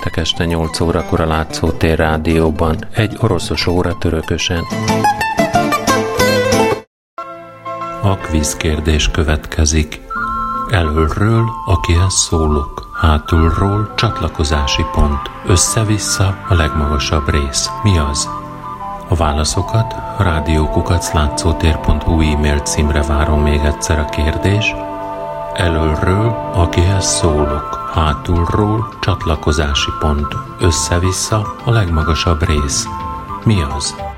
Péntek este 8 órakor a Látszótér rádióban, egy oroszos óra törökösen. A kvíz kérdés következik. Elölről, akihez szólok. Hátulról csatlakozási pont. Össze-vissza a legmagasabb rész. Mi az? A válaszokat rádiókukaclátszótér.hu e-mail címre várom még egyszer a kérdés. Elölről, akihez szólok. Hátulról csatlakozási pont. Össze-vissza a legmagasabb rész. Mi az?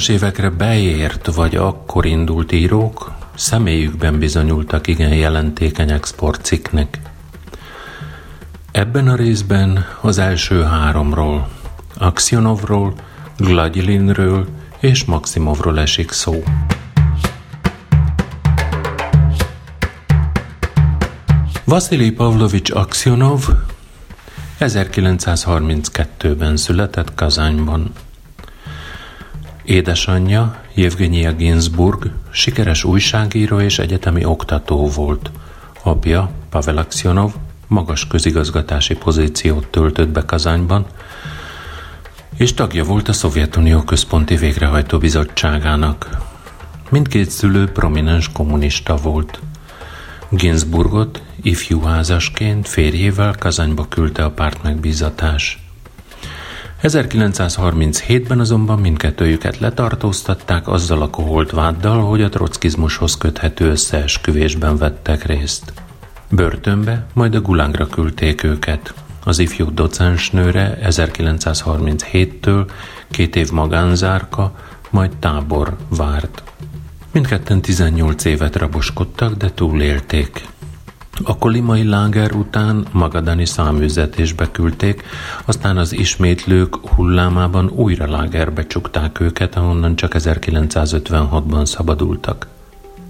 A 60-as évekre beért vagy akkor indult írók személyükben bizonyultak igen jelentékeny sportcikknek. Ebben a részben az első háromról, Aksionovról, Gladyilinről és Maximovról esik szó. Vasili Pavlovics Aksionov 1932-ben született Kazányban. Édesanyja, Jevgenia Ginsburg, sikeres újságíró és egyetemi oktató volt. Apja, Pavel Aksionov, magas közigazgatási pozíciót töltött be Kazányban, és tagja volt a Szovjetunió Központi Végrehajtó Bizottságának. Mindkét szülő prominens kommunista volt. Ginsburgot ifjú házasként férjével Kazányba küldte a párt megbízatás. 1937-ben azonban mindkettőjüket letartóztatták azzal a koholt váddal, hogy a trockizmushoz köthető összeesküvésben vettek részt. Börtönbe, majd a Gulangra küldték őket. Az ifjú docensnőre 1937-től két év magánzárka, majd tábor várt. Mindketten 18 évet raboskodtak, de túlélték. A kolimai láger után magadani száműzetésbe küldték, aztán az ismétlők hullámában újra lágerbe csukták őket, ahonnan csak 1956-ban szabadultak.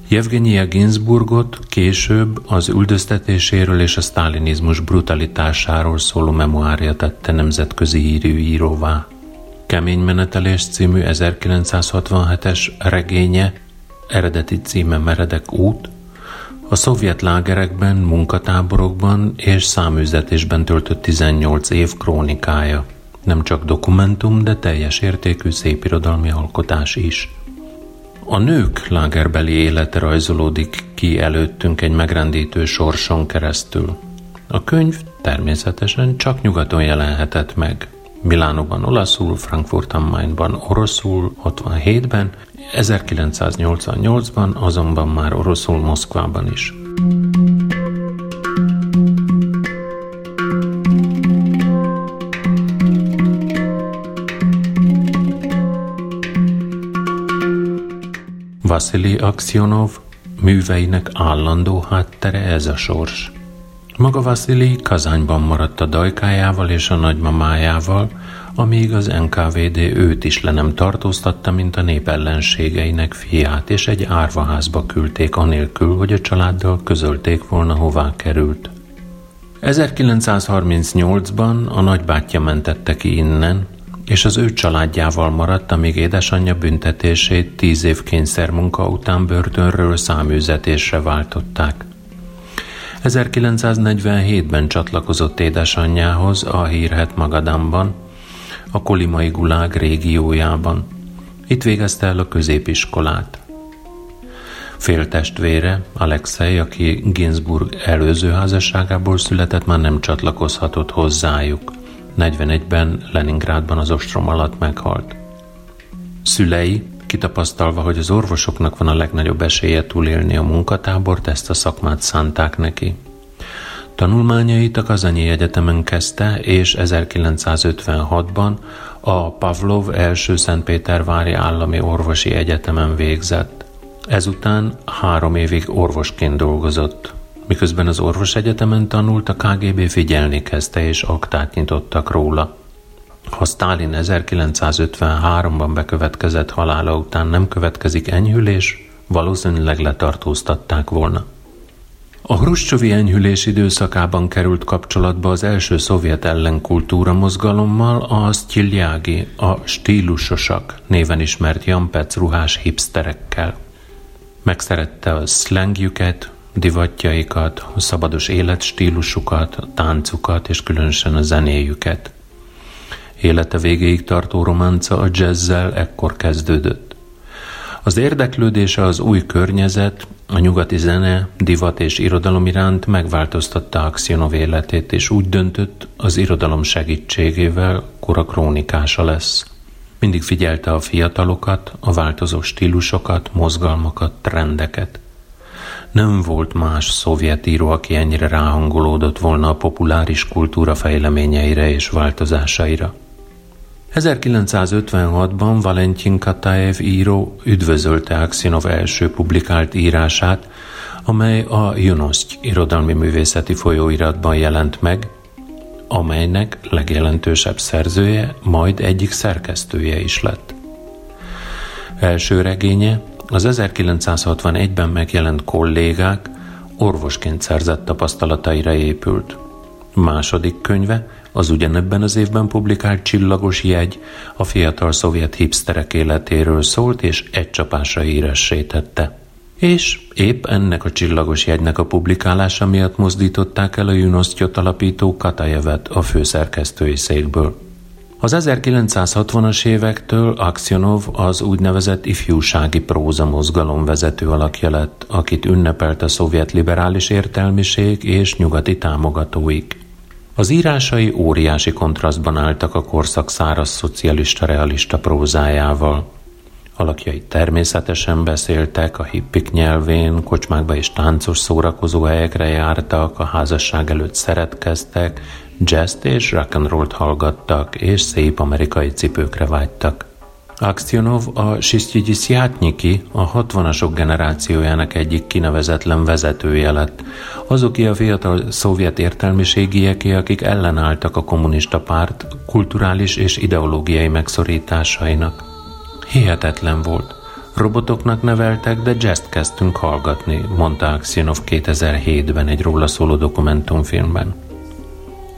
Jevgenia Ginsburgot később az üldöztetéséről és a sztálinizmus brutalitásáról szóló memoárja tette nemzetközi hírű íróvá. Kemény menetelés című 1967-es regénye, eredeti címe Meredek út, a szovjet lágerekben, munkatáborokban és száműzetésben töltött 18 év krónikája. Nem csak dokumentum, de teljes értékű szépirodalmi alkotás is. A nők lágerbeli élete rajzolódik ki előttünk egy megrendítő sorson keresztül. A könyv természetesen csak nyugaton jelenhetett meg. Milánóban olaszul, Frankfurt am Mainban oroszul, 67-ben 1988-ban azonban már oroszul Moszkvában is. Vasili Aksionov műveinek állandó háttere ez a sors. Maga Vasili Kazányban maradt a dajkájával és a nagymamájával, amíg az NKVD őt is le nem tartóztatta, mint a nép ellenségeinek fiát, és egy árvaházba küldték anélkül, hogy a családdal közölték volna, hová került. 1938-ban a nagybátyja mentette ki innen, és az ő családjával maradt, amíg édesanyja büntetését tíz év kényszermunka után börtönről száműzetésre váltották. 1947-ben csatlakozott édesanyjához a hírhet Magadamban, a Kolimai Gulág régiójában. Itt végezte el a középiskolát. Féltestvére, Alexei, aki Ginsburg előző házasságából született, már nem csatlakozhatott hozzájuk. 41-ben Leningrádban az ostrom alatt meghalt. Szülei, kitapasztalva, hogy az orvosoknak van a legnagyobb esélye túlélni a munkatábort, ezt a szakmát szánták neki. Tanulmányait a Kazanyi Egyetemen kezdte, és 1956-ban a Pavlov első Szentpétervári Állami Orvosi Egyetemen végzett. Ezután három évig orvosként dolgozott. Miközben az orvosegyetemen tanult, a KGB figyelni kezdte, és aktát nyitottak róla. Ha Stalin 1953-ban bekövetkezett halála után nem következik enyhülés, valószínűleg letartóztatták volna. A Hruscsovi enyhülés időszakában került kapcsolatba az első szovjet ellenkultúra mozgalommal a Stiljági, a stílusosak néven ismert Jampec ruhás hipsterekkel. Megszerette a slangjüket, divatjaikat, a szabados életstílusukat, a táncukat és különösen a zenéjüket. Élete végéig tartó románca a jazzzel ekkor kezdődött. Az érdeklődése az új környezet, a nyugati zene, divat és irodalom iránt megváltoztatta Aksionov életét, és úgy döntött, az irodalom segítségével kora krónikása lesz. Mindig figyelte a fiatalokat, a változó stílusokat, mozgalmakat, trendeket. Nem volt más szovjet író, aki ennyire ráhangolódott volna a populáris kultúra fejleményeire és változásaira. 1956-ban Valentin Kataev író üdvözölte Aksinov első publikált írását, amely a Junoszt irodalmi művészeti folyóiratban jelent meg, amelynek legjelentősebb szerzője, majd egyik szerkesztője is lett. Első regénye az 1961-ben megjelent kollégák orvosként szerzett tapasztalataira épült. Második könyve az ugyanebben az évben publikált Csillagos jegy a fiatal szovjet hipsterek életéről szólt, és egy csapásra híressé tette. És épp ennek a csillagos jegynek a publikálása miatt mozdították el a Junosztyot alapító Katajevet a főszerkesztői székből. Az 1960-as évektől Aksionov az úgynevezett ifjúsági próza mozgalom vezető alakja lett, akit ünnepelt a szovjet liberális értelmiség és nyugati támogatóik. Az írásai óriási kontrasztban álltak a korszak száraz szocialista realista prózájával. Alakjai természetesen beszéltek, a hippik nyelvén, kocsmákba és táncos szórakozó helyekre jártak, a házasság előtt szeretkeztek, jazz és rock and roll hallgattak, és szép amerikai cipőkre vágytak. Aksionov a Sisztyigyisziátnyiki, a 60-asok generációjának egyik kinevezetlen vezetője lett, azoké a fiatal szovjet értelmiségieké, akik ellenálltak a kommunista párt kulturális és ideológiai megszorításainak. Hihetetlen volt. Robotoknak neveltek, de jazz kezdtünk hallgatni, mondta Aksionov 2007-ben egy róla szóló dokumentumfilmben.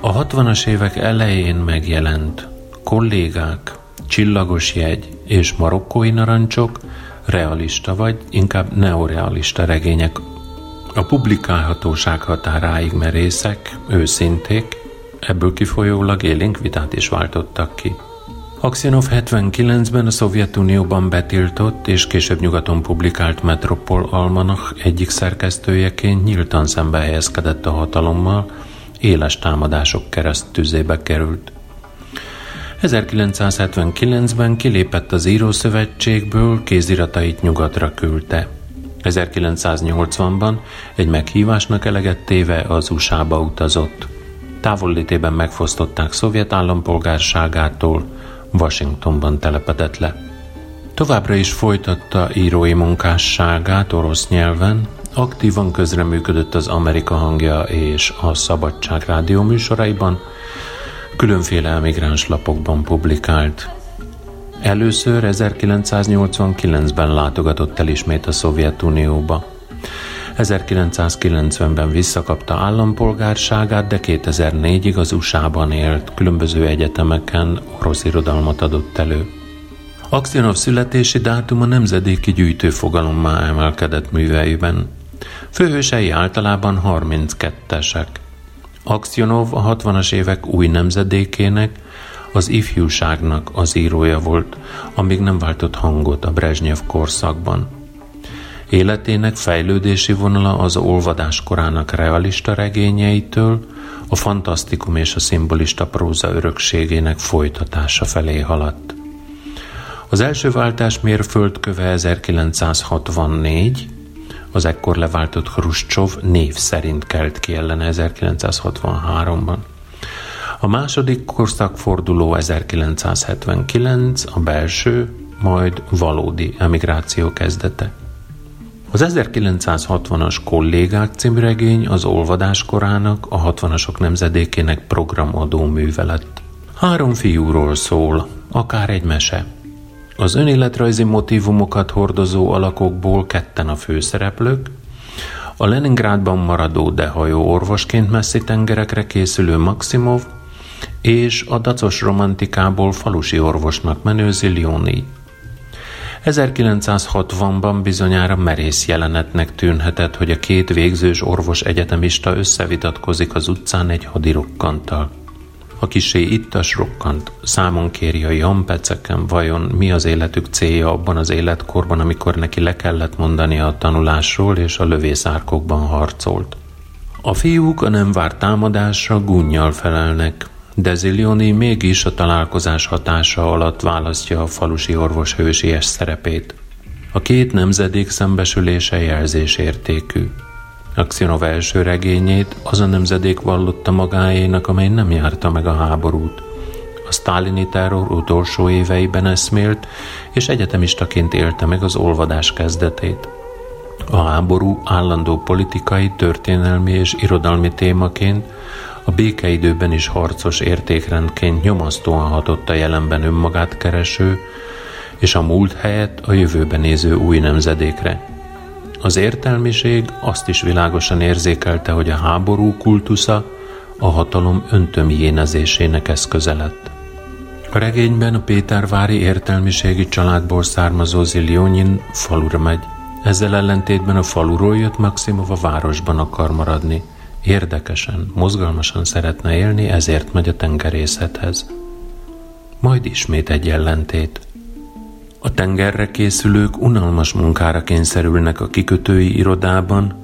A 60-as évek elején megjelent kollégák, csillagos jegy és marokkói narancsok, realista vagy inkább neorealista regények. A publikálhatóság határáig merészek, őszinték, ebből kifolyólag élénk vitát is váltottak ki. Aksinov 79-ben a Szovjetunióban betiltott és később nyugaton publikált Metropol Almanach egyik szerkesztőjeként nyíltan szembe helyezkedett a hatalommal, éles támadások keresztüzébe került. 1979-ben kilépett az Írószövetségből, kéziratait nyugatra küldte. 1980-ban egy meghívásnak eleget téve az USA-ba utazott. Távollétében megfosztották szovjet állampolgárságától, Washingtonban telepedett le. Továbbra is folytatta írói munkásságát orosz nyelven, aktívan közreműködött az Amerika hangja és a Szabadság rádió műsoraiban, különféle emigráns lapokban publikált. Először 1989-ben látogatott el ismét a Szovjetunióba. 1990-ben visszakapta állampolgárságát, de 2004-ig az USA-ban élt, különböző egyetemeken orosz irodalmat adott elő. Aksionov születési dátuma nemzedéki gyűjtőfogalommá emelkedett műveiben. Főhősei általában 32-esek. Aksionov a 60-as évek új nemzedékének, az ifjúságnak az írója volt, amíg nem váltott hangot a Brezsnyev korszakban. Életének fejlődési vonala az olvadás korának realista regényeitől, a fantasztikum és a szimbolista próza örökségének folytatása felé haladt. Az első váltás mérföldköve 1964, az ekkor leváltott Hruscsov név szerint kelt ki ellene 1963-ban. A második korszakforduló 1979, a belső, majd valódi emigráció kezdete. Az 1960-as Kollégák című regény az olvadás korának, a 60-asok nemzedékének programadó műve lett. Három fiúról szól, akár egy mese. Az önéletrajzi motivumokat hordozó alakokból ketten a főszereplők, a Leningrádban maradó dehajó orvosként messzi tengerekre készülő Maximov és a dacos romantikából falusi orvosnak menő Zilioni. 1960-ban bizonyára merész jelenetnek tűnhetett, hogy a két végzős orvos egyetemista összevitatkozik az utcán egy hadirokkanttal. Kisé ittas rokkant, számon kéri a jampeceken vajon mi az életük célja abban az életkorban, amikor neki le kellett mondani a tanulásról és a lövészárkokban harcolt. A fiúk a nem várt támadásra gunnyal felelnek, de Zilioni mégis a találkozás hatása alatt választja a falusi orvos hősies szerepét. A két nemzedék szembesülése jelzésértékű. Aksionov első regényét az a nemzedék vallotta magáénak, amely nem járta meg a háborút. A sztálini terror utolsó éveiben eszmélt, és egyetemistaként élte meg az olvadás kezdetét. A háború állandó politikai, történelmi és irodalmi témaként a békeidőben is harcos értékrendként nyomasztóan hatott a jelenben önmagát kereső, és a múlt helyett a jövőben néző új nemzedékre. Az értelmiség azt is világosan érzékelte, hogy a háború kultusza a hatalom öntömjénezésének eszköze lett. A regényben a Pétervári értelmiségi családból származó Zilionyin falura megy. Ezzel ellentétben a faluról jött Maximov a városban akar maradni – Érdekesen, mozgalmasan szeretne élni, ezért megy a tengerészethez. Majd ismét egy ellentét. A tengerre készülők unalmas munkára kényszerülnek a kikötői irodában,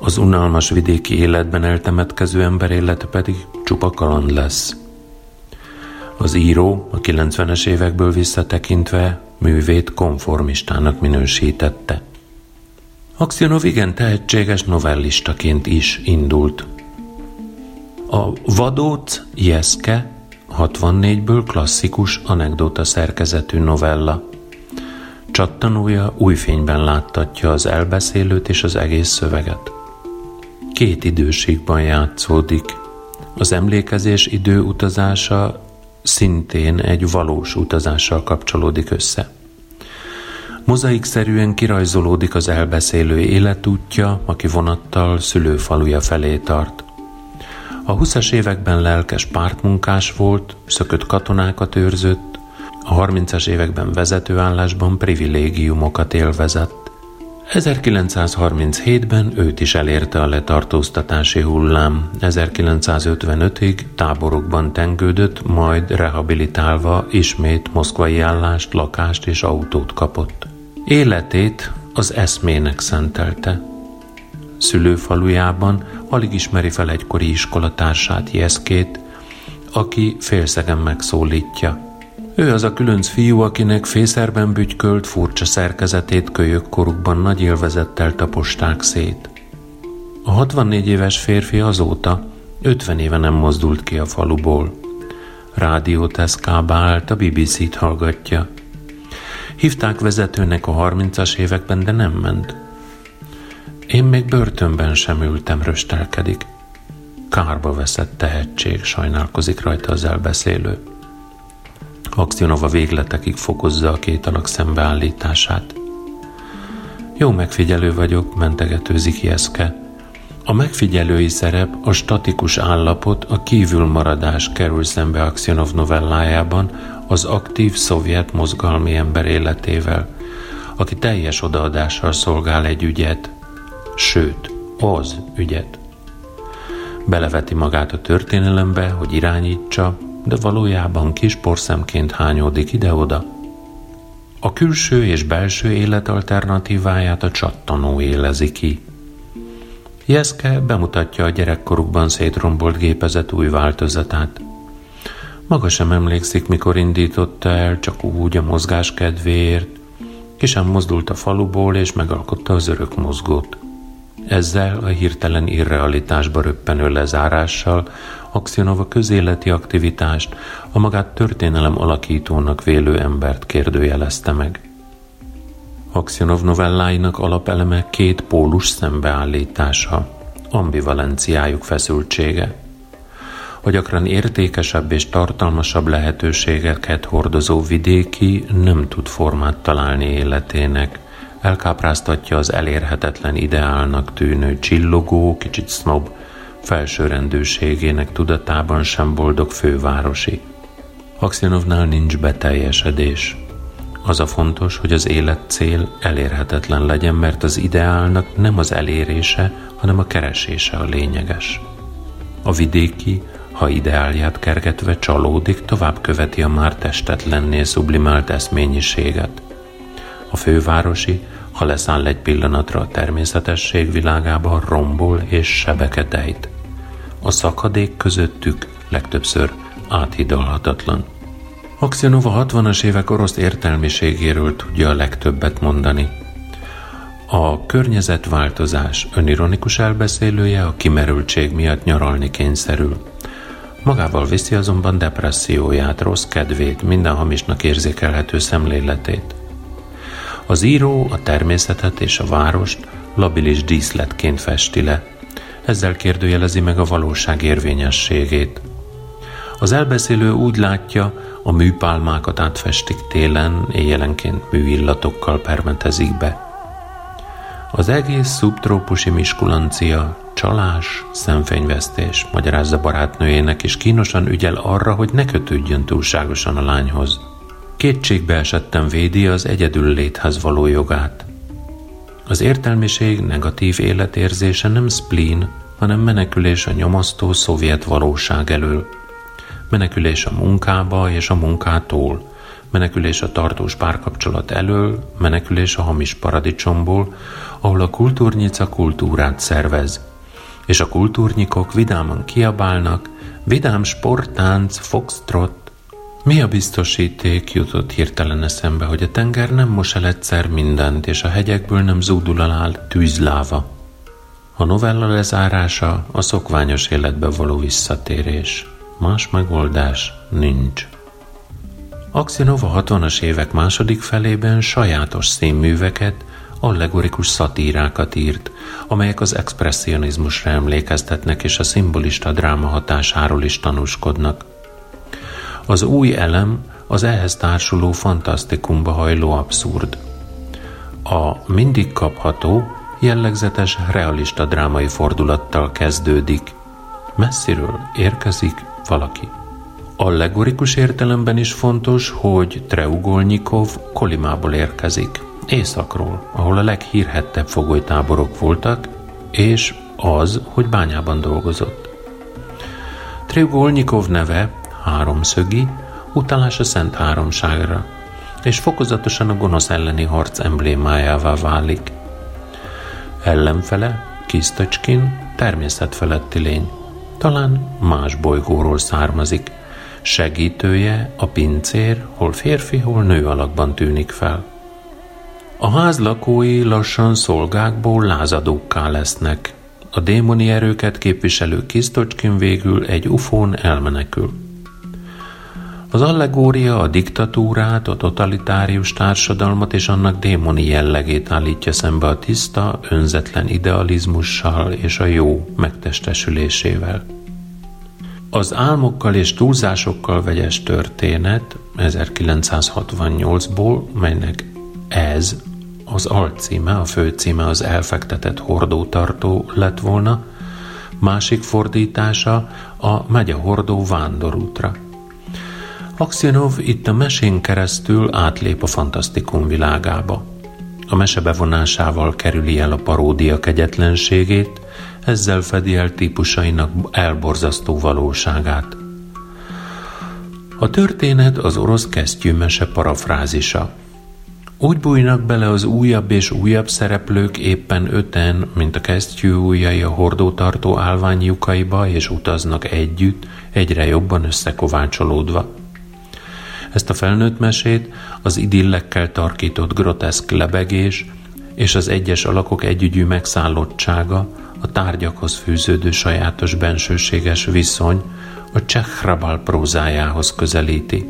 az unalmas vidéki életben eltemetkező ember élete pedig csupa kaland lesz. Az író a 90-es évekből visszatekintve művét konformistának minősítette. Aksionov igen tehetséges novellistaként is indult. A Vadóc Jeszke 64-ből klasszikus anekdóta szerkezetű novella. Csattanója új fényben láttatja az elbeszélőt és az egész szöveget. Két időségben játszódik. Az emlékezés időutazása szintén egy valós utazással kapcsolódik össze. Mozaikszerűen kirajzolódik az elbeszélő életútja, aki vonattal szülőfaluja felé tart. A 20-as években lelkes pártmunkás volt, szökött katonákat őrzött, a 30-as években vezetőállásban privilégiumokat élvezett. 1937-ben őt is elérte a letartóztatási hullám. 1955-ig táborokban tengődött, majd rehabilitálva ismét moszkvai állást, lakást és autót kapott. Életét az eszmének szentelte. Szülőfalujában alig ismeri fel egykori iskolatársát, Jeszkét, aki félszegen megszólítja. Ő az a különc fiú, akinek fészerben bütykölt furcsa szerkezetét kölyök korukban nagy élvezettel taposták szét. A 64 éves férfi azóta 50 éve nem mozdult ki a faluból. Rádiót eszkábált, a BBC-t hallgatja – Hívták vezetőnek a 30-as években, de nem ment. Én még börtönben sem ültem, röstelkedik. Kárba veszett tehetség, sajnálkozik rajta az elbeszélő. Akcionova végletekig fokozza a két alak szembeállítását. Jó megfigyelő vagyok, mentegetőzik Jeszke. A megfigyelői szerep, a statikus állapot, a kívülmaradás kerül szembe Akcionov novellájában, az aktív szovjet mozgalmi ember életével, aki teljes odaadással szolgál egy ügyet, sőt, az ügyet. Beleveti magát a történelembe, hogy irányítsa, de valójában kis porszemként hányódik ide-oda. A külső és belső élet alternatíváját a csattanó élezi ki. Jeszke bemutatja a gyerekkorukban szétrombolt gépezet új változatát – maga sem emlékszik, mikor indította el, csak úgy a mozgás kedvéért. Ki sem mozdult a faluból, és megalkotta az örök mozgót. Ezzel a hirtelen irrealitásba röppenő lezárással Aksionova közéleti aktivitást, a magát történelem alakítónak vélő embert kérdőjelezte meg. Aksionov novelláinak alapeleme két pólus szembeállítása, ambivalenciájuk feszültsége. A gyakran értékesebb és tartalmasabb lehetőségeket hordozó vidéki nem tud formát találni életének. Elkápráztatja az elérhetetlen ideálnak tűnő csillogó, kicsit snob, felsőrendőségének tudatában sem boldog fővárosi. Aksionovnál nincs beteljesedés. Az a fontos, hogy az élet cél elérhetetlen legyen, mert az ideálnak nem az elérése, hanem a keresése a lényeges. A vidéki, ha ideálját kergetve csalódik, tovább követi a már testetlennél sublimált eszményiséget. A fővárosi, ha leszáll egy pillanatra a természetesség világába, rombol és sebeket ejt. A szakadék közöttük legtöbbször áthidalhatatlan. Aksionov a 60-as évek orosz értelmiségéről tudja a legtöbbet mondani. A környezetváltozás önironikus elbeszélője a kimerültség miatt nyaralni kényszerül. Magával viszi azonban depresszióját, rossz kedvét, minden hamisnak érzékelhető szemléletét. Az író a természetet és a várost labilis díszletként festi le, ezzel kérdőjelezi meg a valóság érvényességét. Az elbeszélő úgy látja, a műpálmákat átfestik télen, éjjelenként műillatokkal permetezik be. Az egész szubtrópusi miskulancia csalás, szemfényvesztés, magyarázza barátnőjének, és kínosan ügyel arra, hogy ne kötődjön túlságosan a lányhoz. Kétségbe esettem védi az egyedül léthez való jogát. Az értelmiség negatív életérzése nem spleen, hanem menekülés a nyomasztó szovjet valóság elől. Menekülés a munkába és a munkától, menekülés a tartós párkapcsolat elől, menekülés a hamis paradicsomból, ahol a kultúrnyica kultúrát szervez, és a kultúrnyikok vidáman kiabálnak, vidám sporttánc, foxtrot. Mi a biztosíték jutott hirtelen eszembe, hogy a tenger nem mos el egyszer mindent, és a hegyekből nem zúdul alá tűzláva. A novella lezárása a szokványos életbe való visszatérés. Más megoldás nincs. Aksinov a 60-as évek második felében sajátos színműveket, allegorikus szatírákat írt, amelyek az expressionizmusra emlékeztetnek és a szimbolista dráma hatásáról is tanúskodnak. Az új elem az ehhez társuló fantasztikumba hajló abszurd. A mindig kapható, jellegzetes realista drámai fordulattal kezdődik. Messziről érkezik valaki. Allegorikus értelemben is fontos, hogy Treugolnyikov Kolimából érkezik, északról, ahol a leghírhettebb fogolytáborok voltak, és az, hogy bányában dolgozott. Treugolnyikov neve háromszögi, utalás a Szent Háromságra, és fokozatosan a gonosz elleni harc emblémájává válik. Ellenfele, Kisztöcskin, természetfeletti lény, talán más bolygóról származik – Segítője a pincér, hol férfi, hol nő alakban tűnik fel. A ház lakói lassan szolgákból lázadókká lesznek. A démoni erőket képviselő Kisztocskin végül egy ufón elmenekül. Az allegória a diktatúrát, a totalitárius társadalmat és annak démoni jellegét állítja szembe a tiszta, önzetlen idealizmussal és a jó megtestesülésével. Az álmokkal és túlzásokkal vegyes történet 1968-ból, melynek ez az alcíme, a főcíme az elfektetett hordótartó lett volna, másik fordítása a Megy a hordó vándorútra. Aksinov itt a mesén keresztül átlép a fantasztikum világába. A mese bevonásával kerüli el a paródia kegyetlenségét, ezzel fedi el típusainak elborzasztó valóságát. A történet az orosz kesztyűmese parafrázisa. Úgy bújnak bele az újabb és újabb szereplők éppen öten, mint a kesztyű ujjai a hordótartó állványjukaiba, és utaznak együtt, egyre jobban összekovácsolódva. Ezt a felnőtt mesét az idillekkel tarkított groteszk lebegés és az egyes alakok együgyű megszállottsága, a tárgyakhoz fűződő sajátos bensőséges viszony a Csehrabal prózájához közelíti.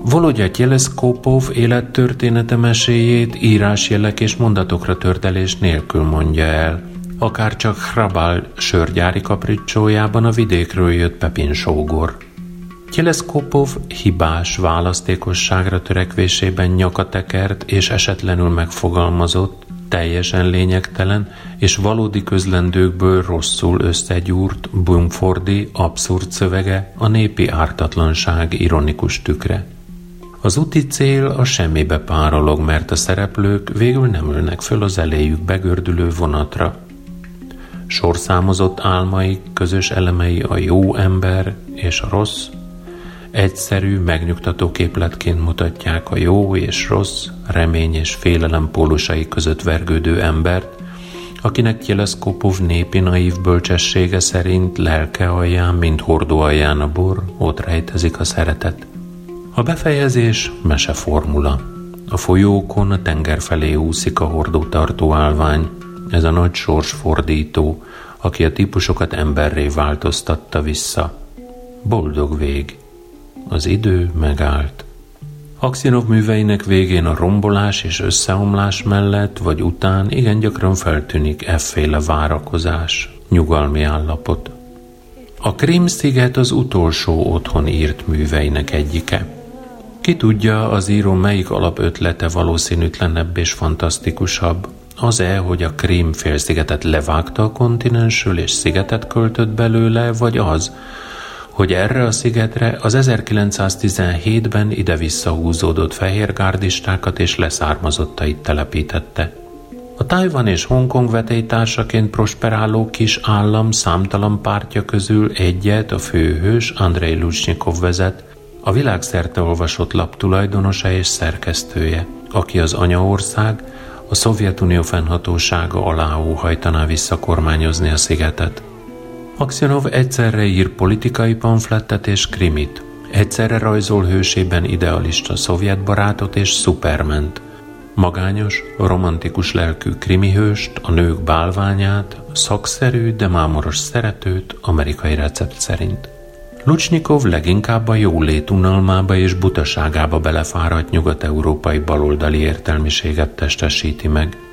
Volodya Tyeleszkópov élettörténete meséjét írásjelek és mondatokra tördelés nélkül mondja el, akár csak Hrabal sörgyári kapricsójában a vidékről jött Pepin sógor. Tyeleszkópov hibás választékosságra törekvésében nyakatekert és esetlenül megfogalmazott, teljesen lényegtelen és valódi közlendőkből rosszul összegyúrt Bumfordi abszurd szövege a népi ártatlanság ironikus tükre. Az úti cél a semmibe párolog, mert a szereplők végül nem ülnek föl az eléjük begördülő vonatra. Sorszámozott álmai, közös elemei a jó ember és a rossz, egyszerű, megnyugtató képletként mutatják a jó és rossz, remény és félelem pólusai között vergődő embert, akinek Tyeleszkópov népi naív bölcsessége szerint lelke alján, mint hordó alján a bor, ott rejtezik a szeretet. A befejezés meseformula. A folyókon a tenger felé úszik a hordó tartó állvány. Ez a nagy sorsfordító, aki a típusokat emberré változtatta vissza. Boldog vég. Az idő megállt. Aksinov műveinek végén a rombolás és összeomlás mellett vagy után igen gyakran feltűnik efféle várakozás, nyugalmi állapot. A Krím-sziget az utolsó otthon írt műveinek egyike. Ki tudja, az író melyik alapötlete valószínűtlenebb és fantasztikusabb, az-e, hogy a Krím félszigetet levágta a kontinensről és szigetet költött belőle, vagy az, hogy erre a szigetre az 1917-ben ide visszahúzódott fehérgárdistákat és leszármazottait telepítette. A Tajvan és Hongkong vetélytársaként prosperáló kis állam számtalan pártja közül egyet a főhős Andrei Lucsnyikov vezet, a világszerte olvasott lap tulajdonosa és szerkesztője, aki az anyaország, a Szovjetunió fennhatósága alá óhajtaná visszakormányozni a szigetet. Aksionov egyszerre ír politikai pamflettet és krimit, egyszerre rajzol hősében idealista szovjet barátot és szuperment, magányos, romantikus lelkű krimihőst, a nők bálványát, szakszerű, de mámoros szeretőt amerikai recept szerint. Lucsnyikov leginkább a jólét unalmába és butaságába belefáradt nyugat-európai baloldali értelmiséget testesíti meg –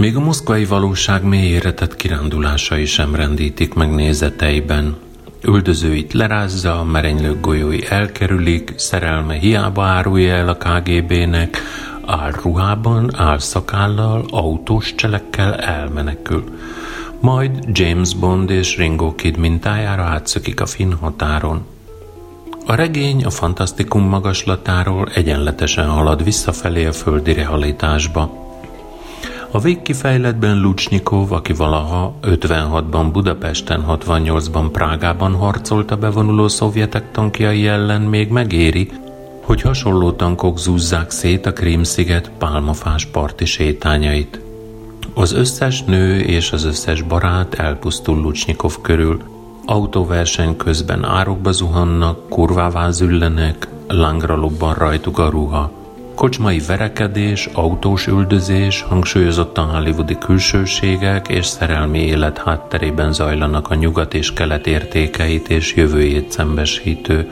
még a moszkvai valóság mélyére tett kirándulásai sem rendítik meg nézeteiben. Üldözőit lerázza, merenylők golyói elkerülik, szerelme hiába árulja el a KGB-nek, álruhában, álszakállal, autós cselekkel elmenekül. Majd James Bond és Ringo Kid mintájára átszökik a finn határon. A regény a fantasztikum magaslatáról egyenletesen halad visszafelé a földi realitásba. A végkifejletben Lucsnyikov, aki valaha 56-ban Budapesten, 68-ban Prágában harcolt a bevonuló szovjetek tankjai ellen, még megéri, hogy hasonló tankok zúzzák szét a Krímsziget pálmafás parti sétányait. Az összes nő és az összes barát elpusztul Lucsnyikov körül. Autóverseny közben árokba zuhannak, kurvává züllenek, lángra lobban rajtuk a ruha. Kocsmai verekedés, autós üldözés, hangsúlyozottan hollywoodi külsőségek és szerelmi élet hátterében zajlanak a nyugat és kelet értékeit és jövőjét szembesítő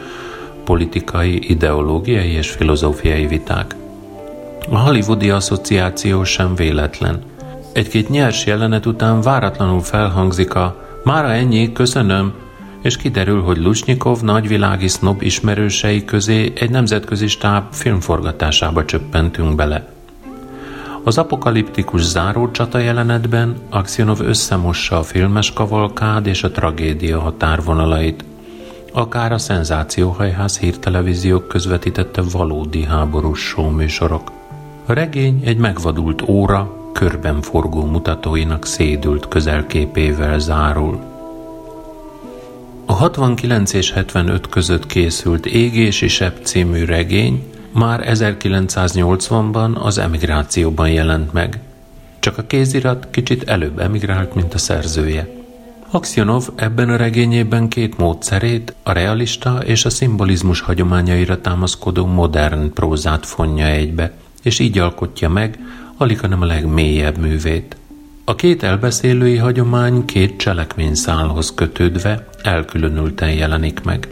politikai, ideológiai és filozófiai viták. A hollywoodi asszociáció sem véletlen. Egy-két nyers jelenet után váratlanul felhangzik a Mára ennyi, köszönöm, és kiderül, hogy Lusnyikov nagyvilági sznob ismerősei közé egy nemzetközi stáb filmforgatásába csöppentünk bele. Az apokaliptikus zárócsata jelenetben Aksionov összemossa a filmes kavalkád és a tragédia határvonalait, akár a szenzációhajház hírtelevíziók közvetítette valódi háborús műsorok. A regény egy megvadult óra, körben forgó mutatóinak szédült közelképével zárul. A 69 és 75 között készült Égési Sepp című regény már 1980-ban az emigrációban jelent meg. Csak a kézirat kicsit előbb emigrált, mint a szerzője. Aksionov ebben a regényében két módszerét, a realista és a szimbolizmus hagyományaira támaszkodó modern prózát fonja egybe, és így alkotja meg alig hanem a legmélyebb művét. A két elbeszélői hagyomány két cselekményszálhoz kötődve elkülönülten jelenik meg.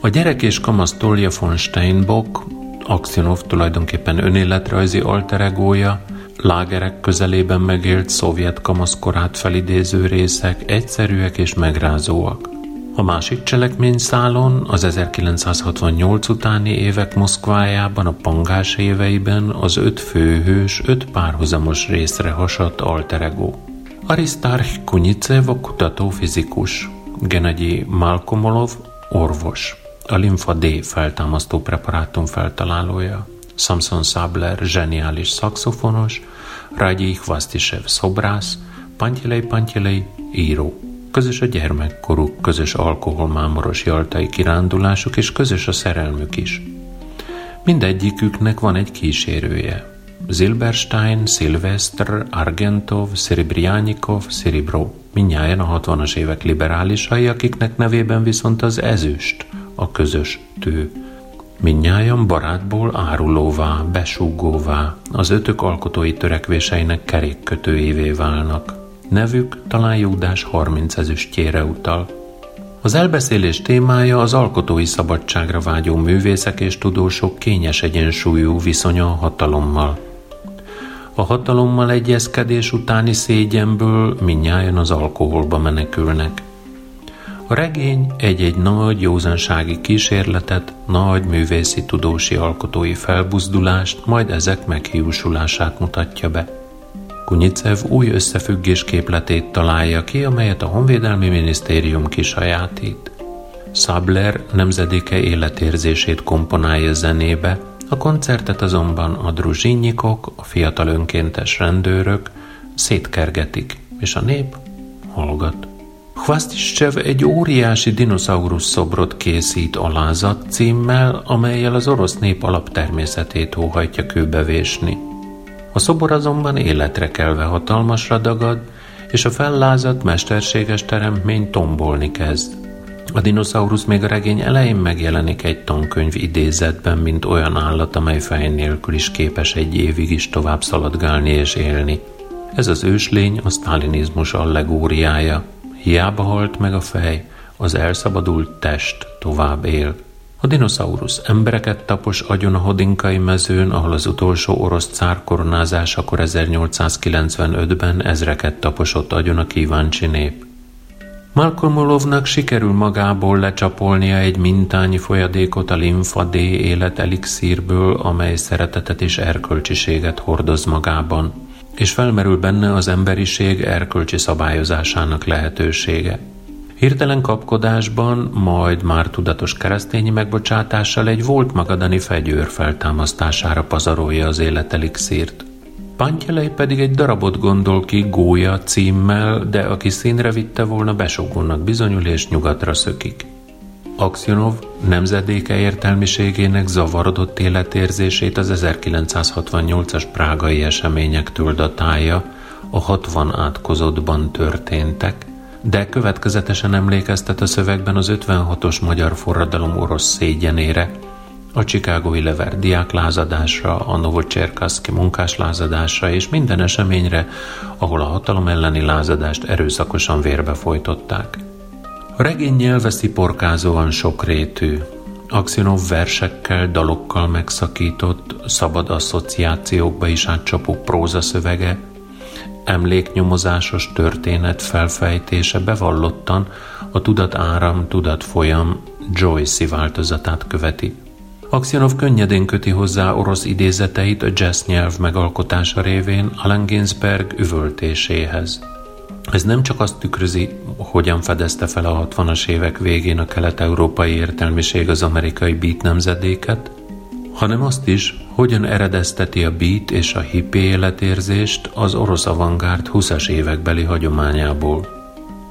A gyerek és kamasz Tolja von Steinbock Aksionov tulajdonképpen önéletrajzi alteregója, lágerek közelében megélt szovjet kamaszkorát felidéző részek egyszerűek és megrázóak. A másik cselekményszálon az 1968 utáni évek Moszkvájában a pangás éveiben az öt főhős öt párhuzamos részre hasadt alteregó. Aristarch Kunyicev a kutatófizikus, Genegyi Malkomolov orvos, a limfa D feltámasztó preparátum feltalálója, Samson Sabler zseniális szakszofonos, Ragyi Hvastishev szobrász, Pantyelei Pantyelei író. Közös a gyermekkoruk, közös alkoholmámoros jaltai kirándulásuk, és közös a szerelmük is. Mindegyiküknek van egy kísérője. Zilberstein, Silvestr, Argentov, Seribriánikov, Seribro. Mindnyáján a 60-as évek liberálisai, akiknek nevében viszont az ezüst, a közös tő. Mindnyájan barátból árulóvá, besúgóvá, az ötök alkotói törekvéseinek kerékkötőjévé válnak. Nevük talán Júdás 30 ezüstjére utal. Az elbeszélés témája az alkotói szabadságra vágyó művészek és tudósok kényes egyensúlyú viszonya a hatalommal. A hatalommal egyezkedés utáni szégyenből minnyáján az alkoholba menekülnek. A regény egy-egy nagy józansági kísérletet, nagy művészi tudósi alkotói felbuzdulást, majd ezek meghiúsulását mutatja be. Kunyicev új összefüggés képletét találja ki, amelyet a Honvédelmi Minisztérium kisajátít. Sabler nemzedéke életérzését komponálja zenébe, a koncertet azonban a druzsinyikok, a fiatal önkéntes rendőrök szétkergetik, és a nép hallgat. Hvastiscev egy óriási dinoszaurusz szobrot készít alázat címmel, amelyel az orosz nép alaptermészetét óhajtja kőbevésni. A szobor azonban életre kelve hatalmasra dagad, és a fellázadt, mesterséges teremtmény tombolni kezd. A dinoszaurusz még a regény elején megjelenik egy tankönyv idézetben, mint olyan állat, amely fej nélkül is képes egy évig is tovább szaladgálni és élni. Ez az őslény a sztálinizmus allegóriája. Hiába halt meg a fej, az elszabadult test tovább él. A dinoszaurusz embereket tapos agyon a hodinkai mezőn, ahol az utolsó orosz cár koronázásakor 1895-ben ezreket taposott agyon a kíváncsi nép. Malkolmolovnak sikerül magából lecsapolnia egy mintányi folyadékot a limfa D élet elixírből, amely szeretetet és erkölcsiséget hordoz magában, és felmerül benne az emberiség erkölcsi szabályozásának lehetősége. Hirtelen kapkodásban, majd már tudatos keresztényi megbocsátással egy volt magadani fegyőr feltámasztására pazarolja az életelixírt. Pantyelej pedig egy darabot gondol ki Gólya címmel, de aki színre vitte volna besogónak bizonyul és nyugatra szökik. Aksionov nemzedéke értelmiségének zavarodott életérzését az 1968-as prágai eseményektől datálja, a 60 átkozottban történtek, de következetesen emlékeztet a szövegben az 56-os magyar forradalom orosz szégyenére, a Chicagói lever diáklázadásra, a Novocserkaszki munkáslázadásra és minden eseményre, ahol a hatalom elleni lázadást erőszakosan vérbe folytották. A regény nyelve sziporkázóan sokrétű, Axionov versekkel, dalokkal megszakított, szabad asszociációkba is átcsapó prózaszövege, emléknyomozásos történet felfejtése bevallottan a tudat áram, tudat folyam Joyce változatát követi. Aksionov könnyedén köti hozzá orosz idézeteit a jazz nyelv megalkotása révén Allen Ginsberg üvöltéséhez. Ez nem csak azt tükrözi, hogyan fedezte fel a 60-as évek végén a kelet-európai értelmiség az amerikai beat nemzedéket, hanem azt is, hogyan eredezteti a beat és a hippi életérzést az orosz avantgárd 20-as évekbeli hagyományából.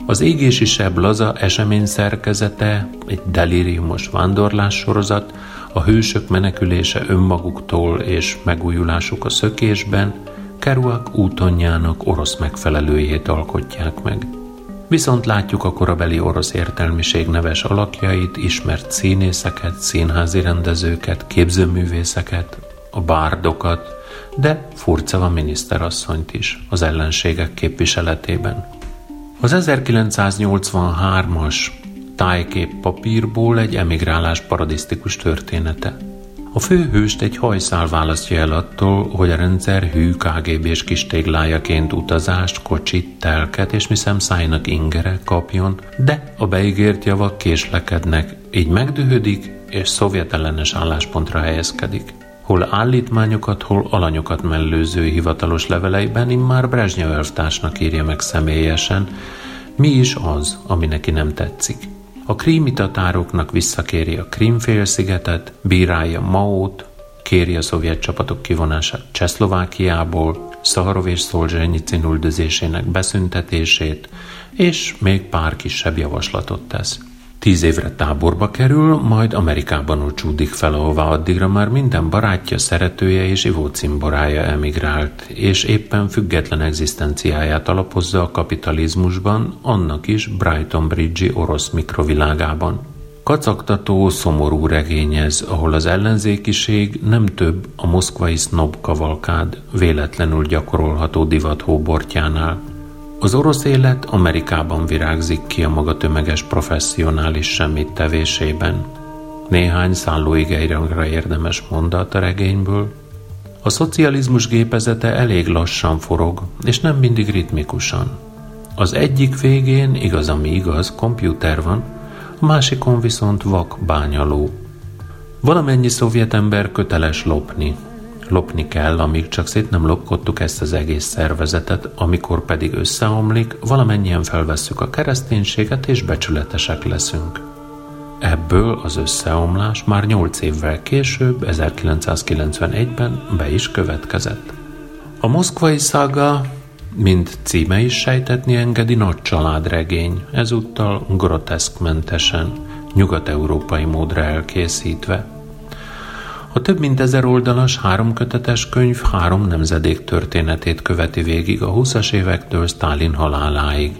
Az égési seb laza esemény szerkezete, egy delíriumos vándorlás sorozat, a hősök menekülése önmaguktól és megújulásuk a szökésben, Kerouac útonjának orosz megfelelőjét alkotják meg. Viszont látjuk a korabeli orosz értelmiség neves alakjait, ismert színészeket, színházi rendezőket, képzőművészeket, a bárdokat, de Furceva miniszterasszonyt is az ellenségek képviseletében. Az 1983-as tájkép papírból egy emigrálás paradisztikus története. A főhőst egy hajszál választja el attól, hogy a rendszer hű KGB-s kis téglájaként utazást, kocsit, telket és mi szájnak ingere kapjon, de a beígért javak késlekednek, így megdühödik és szovjetellenes álláspontra helyezkedik. Hol állítmányokat, hol alanyokat mellőző hivatalos leveleiben immár Brezsnyev elvtársnak írja meg személyesen, mi is az, ami neki nem tetszik. A krími tatároknak visszakéri a Krímfélszigetet, bírálja Maót, kéri a szovjet csapatok kivonását Csehszlovákiából, Szaharov és Szolzsenyicin üldözésének beszüntetését, és még pár kisebb javaslatot tesz. Tíz évre táborba kerül, majd Amerikában úcsúdik fel, ahová addigra már minden barátja, szeretője és ivócimborája emigrált, és éppen független egzisztenciáját alapozza a kapitalizmusban, annak is Brighton Bridge-i orosz mikrovilágában. Kacagtató, szomorú regényez, ahol az ellenzékiség nem több a moszkvai snob kavalkád véletlenül gyakorolható divat hóbortjánál, az orosz élet Amerikában virágzik ki a maga tömeges professzionális semmit tevésében. Néhány szállóigeira érdemes mondat a regényből. A szocializmus gépezete elég lassan forog, és nem mindig ritmikusan. Az egyik végén, igaz ami igaz, kompjúter van, a másikon viszont vak bányaló. Valamennyi szovjet ember köteles lopni, Lopni kell, amíg csak szét nem lopkodtuk ezt az egész szervezetet, amikor pedig összeomlik, valamennyien felvesszük a kereszténységet és becsületesek leszünk. Ebből az összeomlás már 8 évvel később, 1991-ben be is következett. A moszkvai szaga, mint címe is sejtetni engedi, nagy családregény, ezúttal groteszkmentesen, nyugat-európai módra elkészítve – a több mint ezer oldalas háromkötetes könyv három nemzedék történetét követi végig a 20-as évektől Stalin haláláig.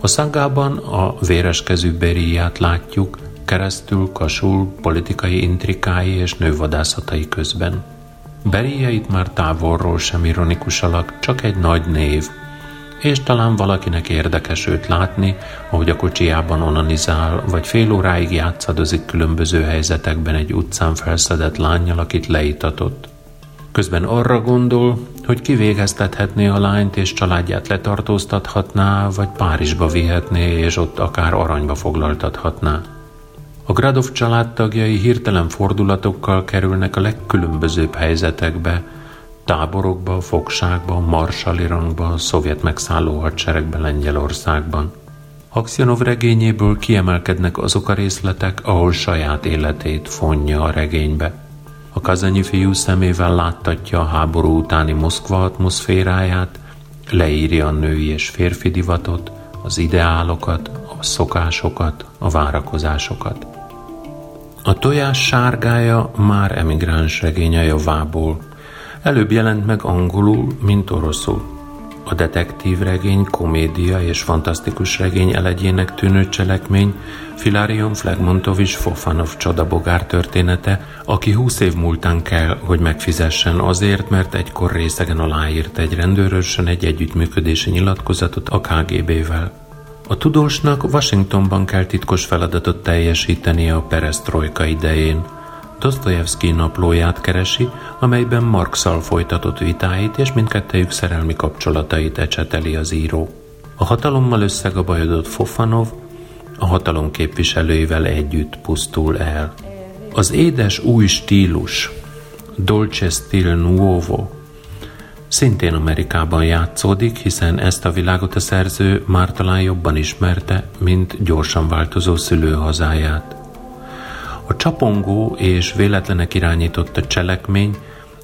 A szangában a véreskezű Beriát látjuk, keresztül, kasul, politikai intrikái és nővadászatai közben. Beria már távolról sem ironikus alak, csak egy nagy név – és talán valakinek érdekes őt látni, ahogy a kocsijában onanizál, vagy fél óráig játszadozik különböző helyzetekben egy utcán felszedett lányjal, akit leítatott. Közben arra gondol, hogy kivégeztethetné a lányt, és családját letartóztathatná, vagy Párizsba vihetné, és ott akár aranyba foglaltathatná. A Gradov családtagjai hirtelen fordulatokkal kerülnek a legkülönbözőbb helyzetekbe, táborokba, fogságba, marsali rangba, szovjet megszálló hadseregbe Lengyelországban. Aksionov regényéből kiemelkednek azok a részletek, ahol saját életét fonja a regénybe. A kazanyi fiú szemével láttatja a háború utáni Moszkva atmoszféráját, leírja a női és férfi divatot, az ideálokat, a szokásokat, a várakozásokat. A tojás sárgája már emigráns a javából, Előbb jelent meg angolul, mint oroszul. A detektív regény, komédia és fantasztikus regény elegyének tűnő cselekmény Filarion Flegmontovics Fofanov csodabogár története, aki húsz év múltán kell, hogy megfizessen azért, mert egykor részegen aláírt egy rendőrösen egy együttműködési nyilatkozatot a KGB-vel. A tudósnak Washingtonban kell titkos feladatot teljesítenie a perestroika idején – Dostoyevsky naplóját keresi, amelyben Marxal folytatott vitáit és mindkettejük szerelmi kapcsolatait ecseteli az író. A hatalommal összegabajodott Fofanov a hatalom képviselőivel együtt pusztul el. Az édes új stílus, Dolce Stil Nuovo, szintén Amerikában játszódik, hiszen ezt a világot a szerző már talán jobban ismerte, mint gyorsan változó szülőhazáját. A csapongó és véletlenek irányította cselekmény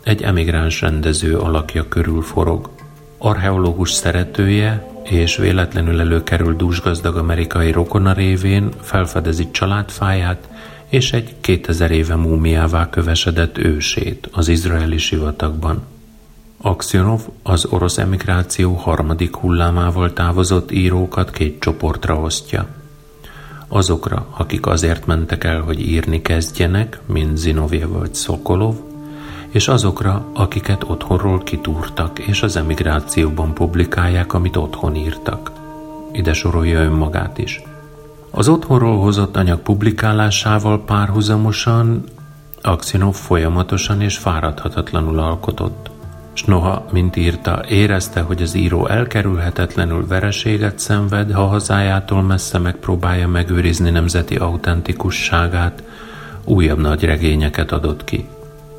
egy emigráns rendező alakja körül forog. Archeológus szeretője és véletlenül előkerül dúsgazdag amerikai rokona révén felfedezi családfáját és egy 2000 éve múmiává kövesedett ősét az izraeli sivatagban. Aksionov az orosz emigráció harmadik hullámával távozott írókat két csoportra osztja – azokra, akik azért mentek el, hogy írni kezdjenek, mint Zinoviev vagy Szokolov, és azokra, akiket otthonról kitúrtak, és az emigrációban publikálják, amit otthon írtak. Ide sorolja önmagát is. Az otthonról hozott anyag publikálásával párhuzamosan Aksinov folyamatosan és fáradhatatlanul alkotott. S noha, mint írta, érezte, hogy az író elkerülhetetlenül vereséget szenved, ha hazájától messze megpróbálja megőrizni nemzeti autentikusságát, újabb nagy regényeket adott ki.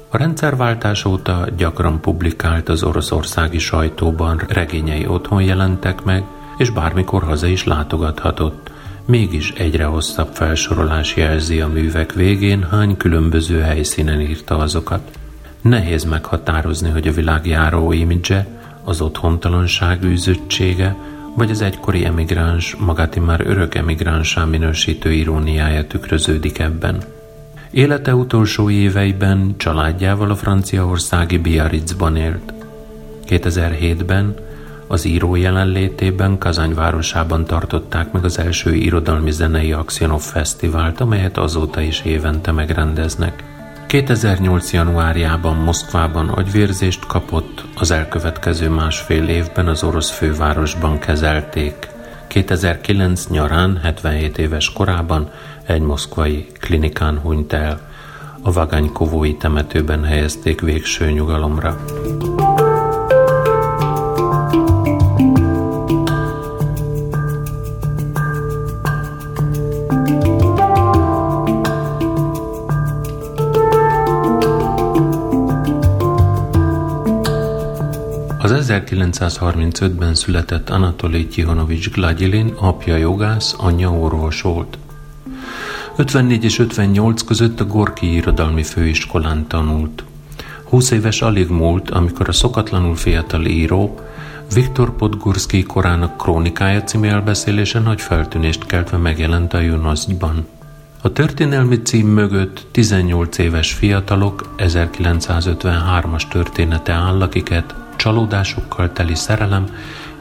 A rendszerváltás óta gyakran publikált az oroszországi sajtóban regényei otthon jelentek meg, és bármikor haza is látogathatott. Mégis egyre hosszabb felsorolás jelzi a művek végén, hány különböző helyszínen írta azokat. Nehéz meghatározni, hogy a világjáró imidzse, az otthontalanság űzöttsége, vagy az egykori emigráns, magát már örök emigránsá minősítő iróniája tükröződik ebben. Élete utolsó éveiben családjával a franciaországi Biarritzban élt. 2007-ben az író jelenlétében Kazany városában tartották meg az első irodalmi zenei Aksionov Fesztivált, amelyet azóta is évente megrendeznek. 2008. januárjában Moszkvában agyvérzést kapott, az elkövetkező másfél évben az orosz fővárosban kezelték. 2009 nyarán, 77 éves korában egy moszkvai klinikán hunyt el. A Vagánykovói temetőben helyezték végső nyugalomra. 1935-ben született Anatoli Tihonovics Glagyilin, apja jogász, anyja orvos volt. 54 és 58 között a Gorki Irodalmi Főiskolán tanult. 20 éves alig múlt, amikor a szokatlanul fiatal író Viktor Podgorski korának krónikája című elbeszélésen nagy feltűnést keltve megjelent a Junosztban. A történelmi cím mögött 18 éves fiatalok 1953-as története áll, akiket csalódásokkal teli szerelem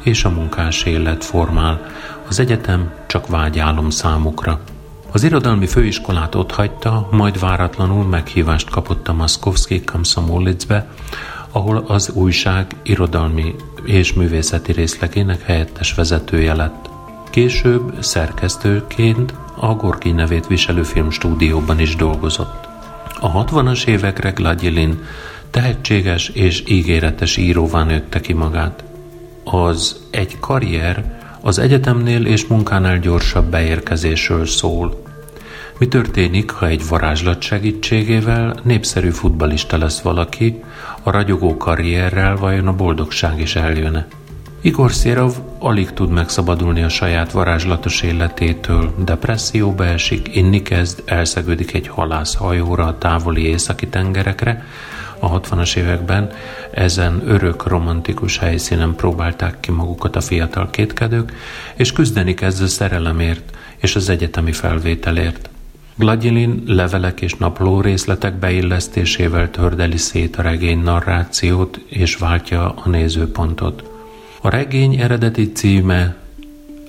és a munkás élet formál. Az egyetem csak vágyálom számukra. Az irodalmi főiskolát ott hagyta, majd váratlanul meghívást kapott a Maszkovszki Kamszomolicbe, ahol az újság irodalmi és művészeti részlegének helyettes vezetője lett. Később szerkesztőként a Gorki nevét viselő filmstúdióban is dolgozott. A 60-as évekre Glagyilin tehetséges és ígéretes íróvá nőtte ki magát. Az egy karrier az egyetemnél és munkánál gyorsabb beérkezésről szól. Mi történik, ha egy varázslat segítségével népszerű futbalista lesz valaki, a ragyogó karrierrel vajon a boldogság is eljönne? Igor Szérov alig tud megszabadulni a saját varázslatos életétől, depresszióba esik, inni kezd, elszegődik egy halászhajóra a távoli északi tengerekre, a 60-as években ezen örök romantikus helyszínen próbálták ki magukat a fiatal kétkedők, és küzdeni kezd a szerelemért és az egyetemi felvételért. Glagyilin levelek és napló részletek beillesztésével tördeli szét a regény narrációt és váltja a nézőpontot. A regény eredeti címe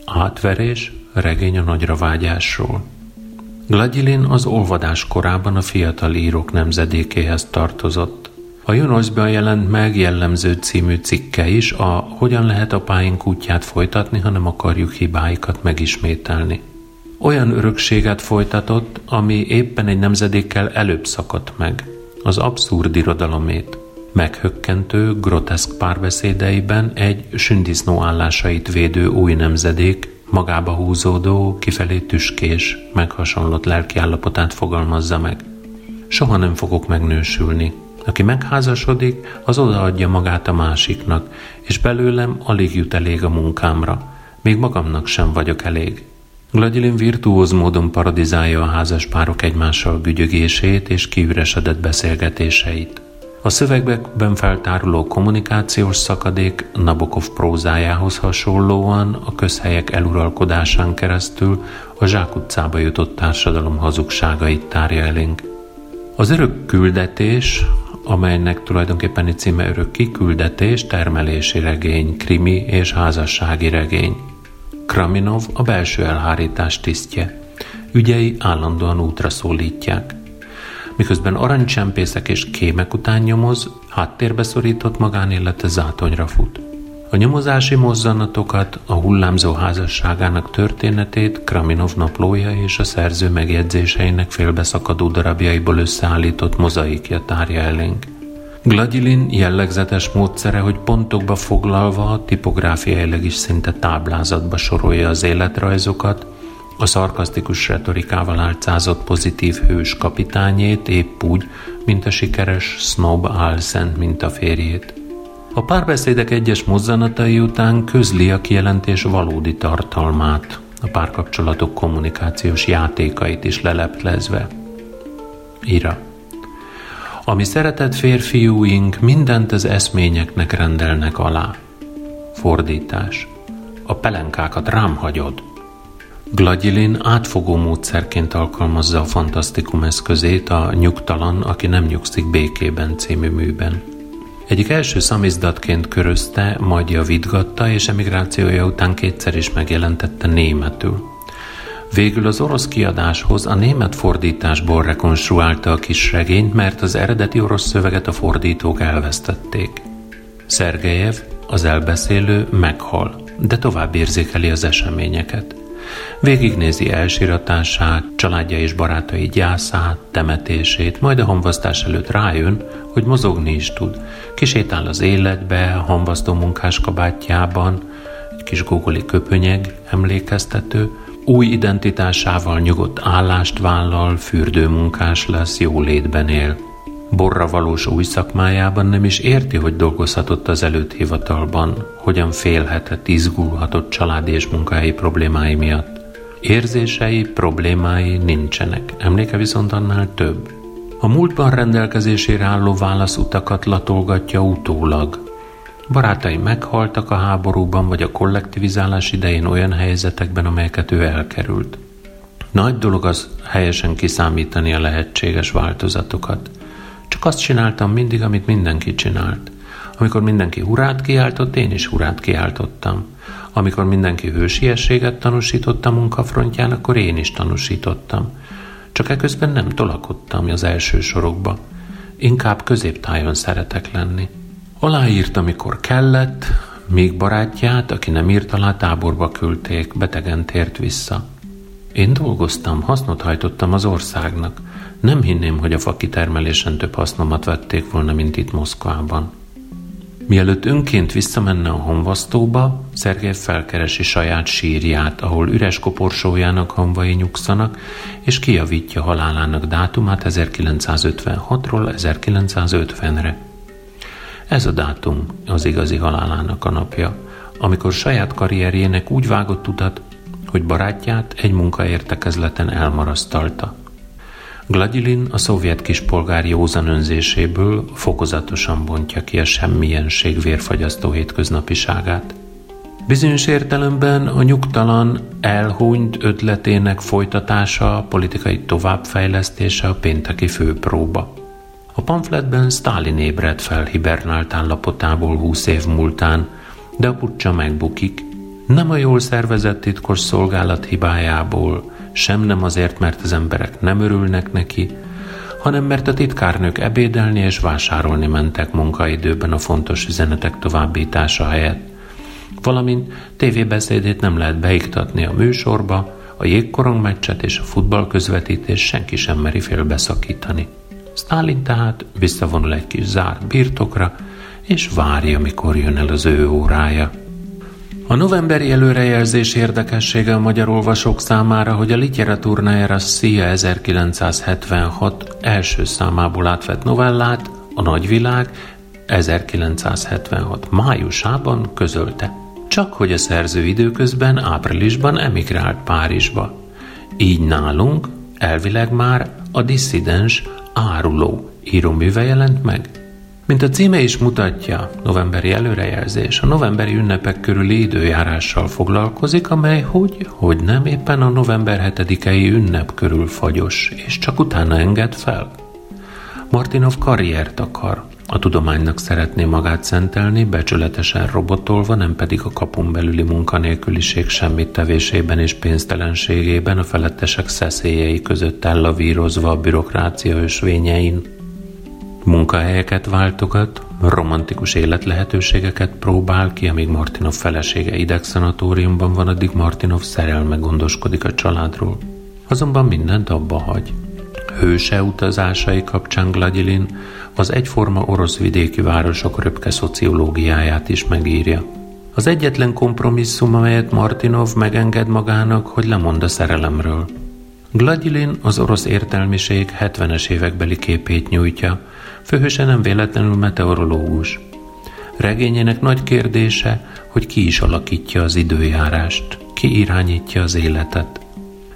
Átverés, regény a nagyra vágyásról. Glagyilin az olvadás korában a fiatal írók nemzedékéhez tartozott. A Junoszban jelent meg jellemző című cikke is a Hogyan lehet apáink útját folytatni, ha nem akarjuk hibáikat megismételni. Olyan örökséget folytatott, ami éppen egy nemzedékkel előbb szakadt meg, az abszurd irodalomét. Meghökkentő, groteszk párbeszédeiben egy sündisznó állásait védő új nemzedék magába húzódó, kifelé tüskés, meghasonlott lelkiállapotát fogalmazza meg. Soha nem fogok megnősülni. Aki megházasodik, az odaadja magát a másiknak, és belőlem alig jut elég a munkámra. Még magamnak sem vagyok elég. Gladilin virtuóz módon paradizálja a házas párok egymással gügyögését és kiüresedett beszélgetéseit. A szövegben feltáruló kommunikációs szakadék Nabokov prózájához hasonlóan a közhelyek eluralkodásán keresztül a zsákutcába jutott társadalom hazugságait tárja elénk. Az örök küldetés, amelynek tulajdonképpen egy címe örök kiküldetés, termelési regény, krimi és házassági regény. Kraminov a belső elhárítás tisztje. Ügyei állandóan útra szólítják. Miközben aranycsempészek és kémek után nyomoz, háttérbe szorított magánélete zátonyra fut. A nyomozási mozzanatokat, a hullámzó házasságának történetét Kraminov naplója és a szerző megjegyzéseinek félbeszakadó darabjaiból összeállított mozaikja tárja elénk. Gladilin jellegzetes módszere, hogy pontokba foglalva, tipográfiailag is szinte táblázatba sorolja az életrajzokat, a szarkasztikus retorikával álcázott pozitív hős kapitányét épp úgy, mint a sikeres snob álszent férjét. A párbeszédek egyes mozzanatai után közli a kijelentés valódi tartalmát, a párkapcsolatok kommunikációs játékait is leleplezve. Ira. Ami szeretett férfiúink mindent az eszményeknek rendelnek alá. Fordítás. A pelenkákat rám hagyod. Glagyilin átfogó módszerként alkalmazza a fantasztikum eszközét a Nyugtalan, aki nem nyugszik békében című műben. Egyik első szamizdatként körözte, majd javítgatta, és emigrációja után kétszer is megjelentette németül. Végül az orosz kiadáshoz a német fordításból rekonstruálta a kis regényt, mert az eredeti orosz szöveget a fordítók elvesztették. Szergejev, az elbeszélő, meghal, de tovább érzékeli az eseményeket. Végignézi elsiratását, családja és barátai gyászát, temetését, majd a hamvasztás előtt rájön, hogy mozogni is tud. Kisétál az életbe, a hamvasztó munkás kabátjában, egy kis gógoli köpönyeg emlékeztető, új identitásával nyugodt állást vállal, fürdőmunkás lesz, jó létben él. Borra valós új szakmájában nem is érti, hogy dolgozhatott az előtt hivatalban, hogyan félhetett, izgulhatott családi és munkahelyi problémái miatt. Érzései, problémái nincsenek, emléke viszont annál több. A múltban rendelkezésére álló válaszutakat latolgatja utólag. Barátai meghaltak a háborúban vagy a kollektivizálás idején olyan helyzetekben, amelyeket ő elkerült. Nagy dolog az helyesen kiszámítani a lehetséges változatokat. Csak azt csináltam mindig, amit mindenki csinált. Amikor mindenki hurát kiáltott, én is hurát kiáltottam. Amikor mindenki hősiességet tanúsított a munkafrontján, akkor én is tanúsítottam. Csak eközben nem tolakodtam az első sorokba. Inkább középtájon szeretek lenni. Aláírt, amikor kellett, még barátját, aki nem írt alá, táborba küldték, betegen tért vissza. Én dolgoztam, hasznot hajtottam az országnak. Nem hinném, hogy a fakitermelésen több hasznomat vették volna, mint itt Moszkvában. Mielőtt önként visszamenne a honvasztóba, Szergej felkeresi saját sírját, ahol üres koporsójának hamvai nyugszanak, és kijavítja halálának dátumát 1956-ról 1950-re. Ez a dátum az igazi halálának a napja, amikor saját karrierjének úgy vágott utat, hogy barátját egy munkaértekezleten elmarasztalta. Gladilin a szovjet kispolgár józan önzéséből fokozatosan bontja ki a semmienség vérfagyasztó hétköznapiságát. Bizonyos értelemben a nyugtalan, elhúnyt ötletének folytatása, politikai továbbfejlesztése a pénteki főpróba. A pamfletben Stalin ébred fel hibernált állapotából húsz év múltán, de a pucsa megbukik. Nem a jól szervezett titkos szolgálat hibájából, sem nem azért, mert az emberek nem örülnek neki, hanem mert a titkárnők ebédelni és vásárolni mentek munkaidőben a fontos üzenetek továbbítása helyett, valamint tévébeszédét nem lehet beiktatni a műsorba, a jégkorong meccset és a futball közvetítés senki sem meri félbeszakítani. Stalin tehát visszavonul egy kis zárt birtokra, és várja, mikor jön el az ő órája. A novemberi előrejelzés érdekessége a magyar olvasók számára, hogy a Literaturna era Szia 1976 első számából átvett novellát, a Nagyvilág 1976 májusában közölte. Csak hogy a szerző időközben áprilisban emigrált Párizsba. Így nálunk elvileg már a disszidens áruló íróműve jelent meg. Mint a címe is mutatja, novemberi előrejelzés, a novemberi ünnepek körüli időjárással foglalkozik, amely hogy, hogy nem éppen a november 7-i ünnep körül fagyos, és csak utána enged fel. Martinov karriert akar, a tudománynak szeretné magát szentelni, becsületesen robotolva, nem pedig a kapun belüli munkanélküliség semmit tevésében és pénztelenségében a felettesek szeszélyei között ellavírozva a bürokrácia ösvényein. Munkahelyeket váltogat, romantikus életlehetőségeket próbál ki, amíg Martinov felesége idegszanatóriumban van, addig Martinov szerelme gondoskodik a családról. Azonban mindent abba hagy. Hőse utazásai kapcsán Gladilin az egyforma orosz vidéki városok röpke szociológiáját is megírja. Az egyetlen kompromisszum, amelyet Martinov megenged magának, hogy lemond a szerelemről. Gladilin az orosz értelmiség 70-es évekbeli képét nyújtja, főhőse nem véletlenül meteorológus. Regényének nagy kérdése, hogy ki is alakítja az időjárást, ki irányítja az életet.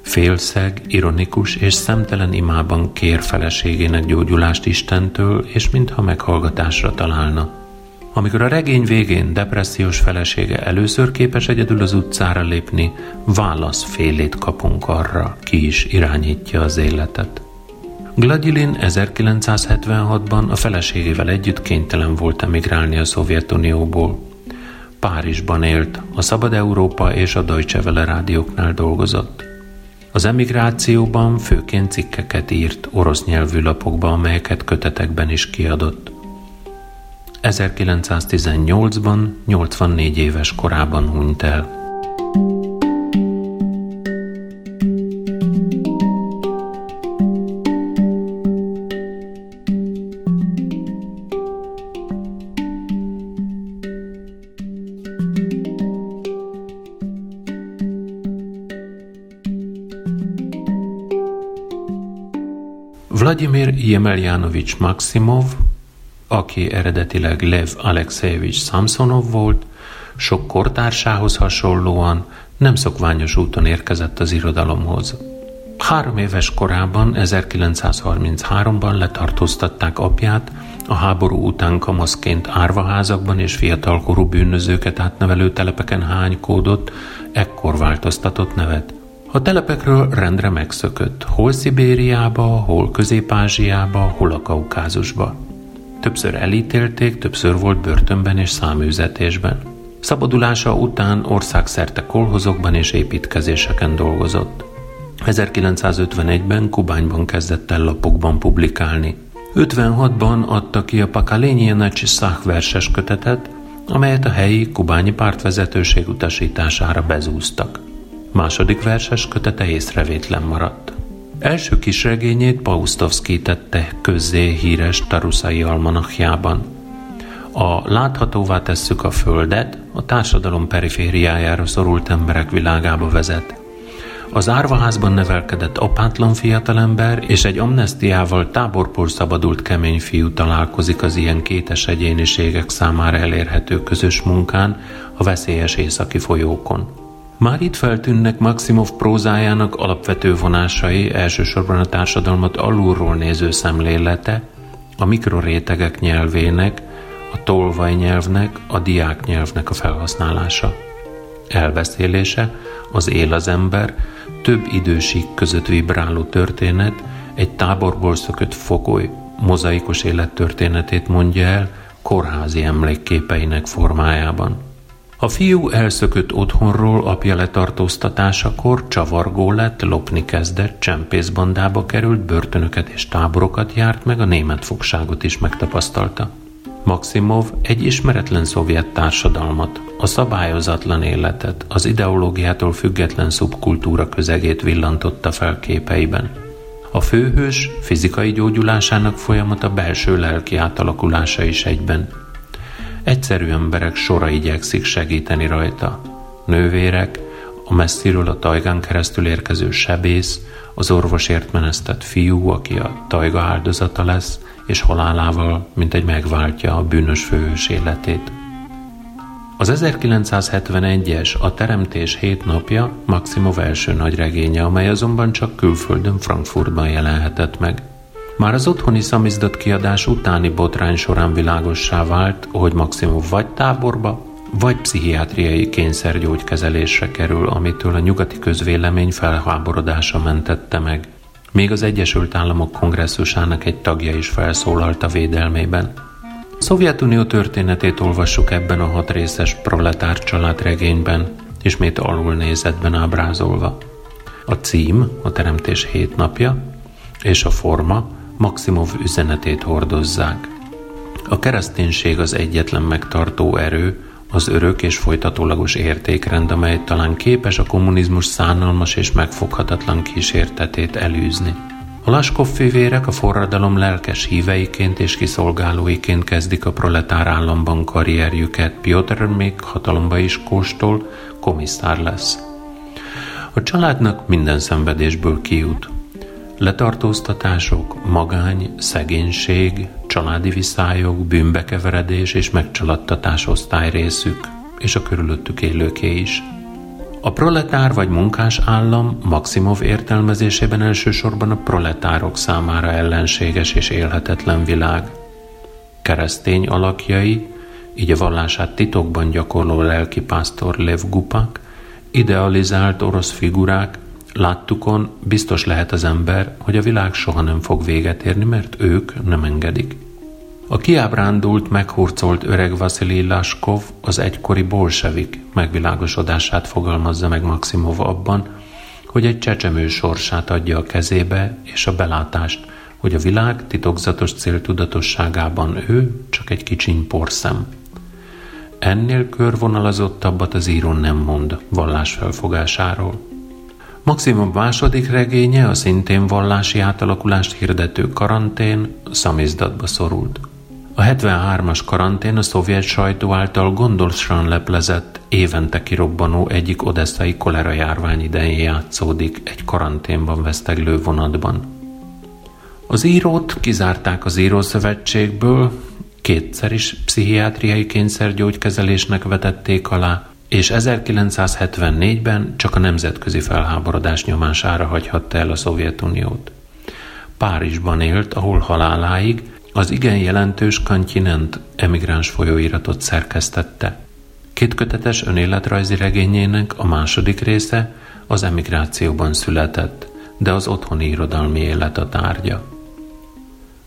Félszeg, ironikus és szemtelen imában kér feleségének gyógyulást Istentől, és mintha meghallgatásra találna. Amikor a regény végén depressziós felesége először képes egyedül az utcára lépni, válaszfélét kapunk arra, ki is irányítja az életet. Gladilin 1976-ban a feleségével együtt kénytelen volt emigrálni a Szovjetunióból. Párizsban élt, a Szabad Európa és a Deutsche Welle rádióknál dolgozott. Az emigrációban főként cikkeket írt orosz nyelvű lapokba, amelyeket kötetekben is kiadott. 1918-ban 84 éves korában hunyt el. Vladimir Jemeljanovics Maximov, aki eredetileg Lev Alexejevich Samsonov volt, sok kortársához hasonlóan nem szokványos úton érkezett az irodalomhoz. Három éves korában, 1933-ban letartóztatták apját, a háború után kamaszként árvaházakban és fiatalkorú bűnözőket átnevelő telepeken hánykódott, ekkor változtatott nevet – a telepekről rendre megszökött, hol Szibériába, hol Közép-Ázsiába, hol a Kaukázusba. Többször elítélték, többször volt börtönben és száműzetésben. Szabadulása után országszerte kolhozokban és építkezéseken dolgozott. 1951-ben Kubányban kezdett el lapokban publikálni. 56-ban adta ki a Pakalényienacs Szach verses kötetet, amelyet a helyi kubányi pártvezetőség utasítására bezúztak. Második verses kötete észrevétlen maradt. Első kisregényét Paustovszki tette közzé híres Taruszai almanachjában. A Láthatóvá tesszük a Földet a társadalom perifériájára szorult emberek világába vezet. Az árvaházban nevelkedett apátlan fiatalember és egy amnestiával táborpor szabadult kemény fiú találkozik az ilyen kétes egyéniségek számára elérhető közös munkán a veszélyes északi folyókon. Már itt feltűnnek Maximov prózájának alapvető vonásai, elsősorban a társadalmat alulról néző szemlélete, a mikrorétegek nyelvének, a tolvaj nyelvnek, a diák nyelvnek a felhasználása. Elbeszélése, az él az ember, több idősík között vibráló történet, egy táborból szökött fogoly, mozaikos élettörténetét mondja el, kórházi emlékképeinek formájában. A fiú elszökött otthonról apja letartóztatásakor csavargó lett, lopni kezdett, csempészbandába került, börtönöket és táborokat járt, meg a német fogságot is megtapasztalta. Maximov egy ismeretlen szovjet társadalmat, a szabályozatlan életet, az ideológiától független szubkultúra közegét villantotta fel képeiben. A főhős fizikai gyógyulásának folyamata belső lelki átalakulása is egyben – Egyszerű emberek sora igyekszik segíteni rajta. Nővérek, a messziről a tajgán keresztül érkező sebész, az orvosért menesztett fiú, aki a tajga áldozata lesz, és halálával, mint egy megváltja a bűnös főhős életét. Az 1971-es A Teremtés hét napja Maximov első nagy regénye, amely azonban csak külföldön Frankfurtban jelenhetett meg – már az otthoni szamizdat kiadás utáni botrány során világossá vált, hogy Maximum vagy táborba, vagy pszichiátriai kényszergyógykezelésre kerül, amitől a nyugati közvélemény felháborodása mentette meg. Még az Egyesült Államok kongresszusának egy tagja is felszólalt a védelmében. Szovjetunió történetét olvassuk ebben a hat részes proletár család regényben, ismét alul nézetben ábrázolva. A cím, a teremtés hét napja, és a forma, Maximov üzenetét hordozzák. A kereszténység az egyetlen megtartó erő, az örök és folytatólagos értékrend, amely talán képes a kommunizmus szánalmas és megfoghatatlan kísértetét elűzni. A Laskov fivérek a forradalom lelkes híveiként és kiszolgálóiként kezdik a proletár államban karrierjüket, Piotr még hatalomba is kóstol, komisszár lesz. A családnak minden szenvedésből kijut. Letartóztatások, magány, szegénység, családi viszályok, bűnbekeveredés és megcsaladtatás osztály részük, és a körülöttük élőké is. A proletár vagy munkás állam Maximov értelmezésében elsősorban a proletárok számára ellenséges és élhetetlen világ. Keresztény alakjai, így a vallását titokban gyakorló lelkipásztor Lev Gupak, idealizált orosz figurák, láttukon biztos lehet az ember, hogy a világ soha nem fog véget érni, mert ők nem engedik. A kiábrándult, meghurcolt öreg Vasili Laskov az egykori bolsevik megvilágosodását fogalmazza meg Maximov abban, hogy egy csecsemő sorsát adja a kezébe, és a belátást, hogy a világ titokzatos céltudatosságában ő csak egy kicsiny porszem. Ennél körvonalazottabbat az író nem mond vallásfelfogásáról. Maximum második regénye, a szintén vallási átalakulást hirdető karantén szamizdatba szorult. A 73-as karantén a szovjet sajtó által gondosan leplezett, évente kirobbanó egyik odesszai kolera járvány idején játszódik egy karanténban veszteglő vonatban. Az írót kizárták az írószövetségből, kétszer is pszichiátriai kényszergyógykezelésnek vetették alá, és 1974-ben csak a nemzetközi felháborodás nyomására hagyhatta el a Szovjetuniót. Párizsban élt, ahol haláláig az igen jelentős Kantinent emigráns folyóiratot szerkesztette. Kétkötetes önéletrajzi regényének a második része az emigrációban született, de az otthoni irodalmi élet a tárgya.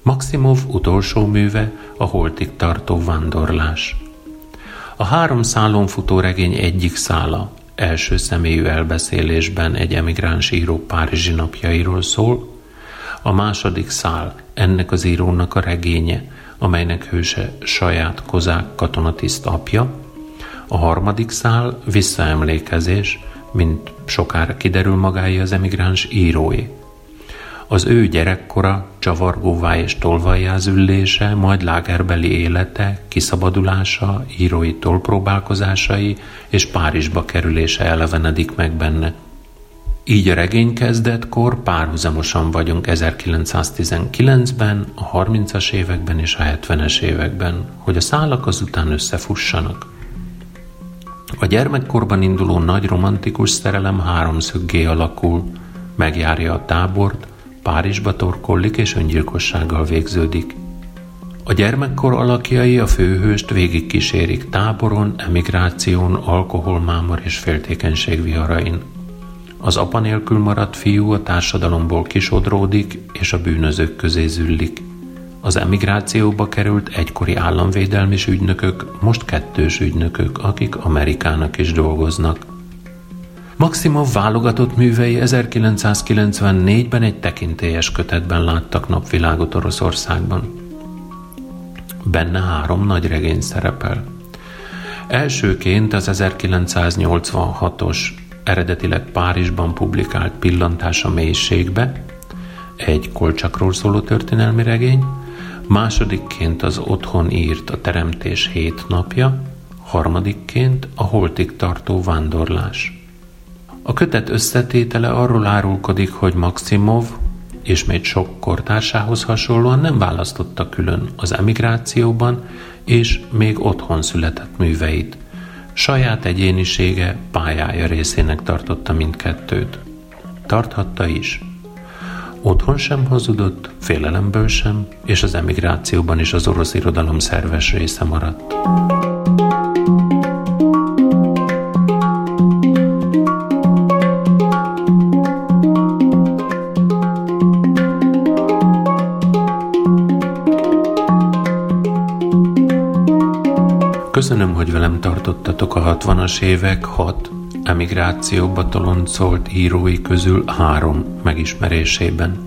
Maximov utolsó műve a holtig tartó vándorlás. A három szálon futó regény egyik szála. Első személyű elbeszélésben egy emigráns író Párizsi napjairól szól, a második szál ennek az írónak a regénye, amelynek hőse saját kozák katonatiszt apja, a harmadik szál visszaemlékezés, mint sokára kiderül magáé az emigráns írói. Az ő gyerekkora, csavargóvá és tolvajjázüllése, majd lágerbeli élete, kiszabadulása, írói tolpróbálkozásai és Párizsba kerülése elevenedik meg benne – így a regény kezdetkor párhuzamosan vagyunk 1919-ben, a 30-as években és a 70-es években, hogy a szálak azután összefussanak. A gyermekkorban induló nagy romantikus szerelem háromszöggé alakul, megjárja a tábort, Párizsba torkollik és öngyilkossággal végződik. A gyermekkor alakjai a főhőst végigkísérik táboron, emigráción, alkoholmámor és féltékenység viharain. Az apa nélkül maradt fiú a társadalomból kisodródik, és a bűnözők közé züllik. Az emigrációba került egykori államvédelmi ügynökök, most kettős ügynökök, akik Amerikának is dolgoznak. Maximov válogatott művei 1994-ben egy tekintélyes kötetben láttak napvilágot Oroszországban. Benne három nagy regény szerepel. Elsőként az 1986-os eredetileg Párizsban publikált Pillantás a mélységbe, egy kolcsakról szóló történelmi regény, másodikként az otthon írt a Teremtés hét napja, harmadikként a holtig tartó vándorlás. A kötet összetétele arról árulkodik, hogy Maximov és még sok kortársához hasonlóan nem választotta külön az emigrációban és még otthon született műveit – Saját egyénisége, pályája részének tartotta mindkettőt. Tarthatta is. Otthon sem hazudott, félelemből sem, és az emigrációban is az orosz irodalom szerves része maradt. Köszönöm, hogy velem tartottatok a 60-as évek hat emigrációba toloncolt írói közül három megismerésében.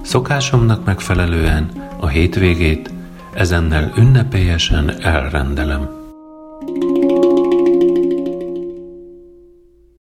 Szokásomnak megfelelően a hétvégét ezennel ünnepélyesen elrendelem.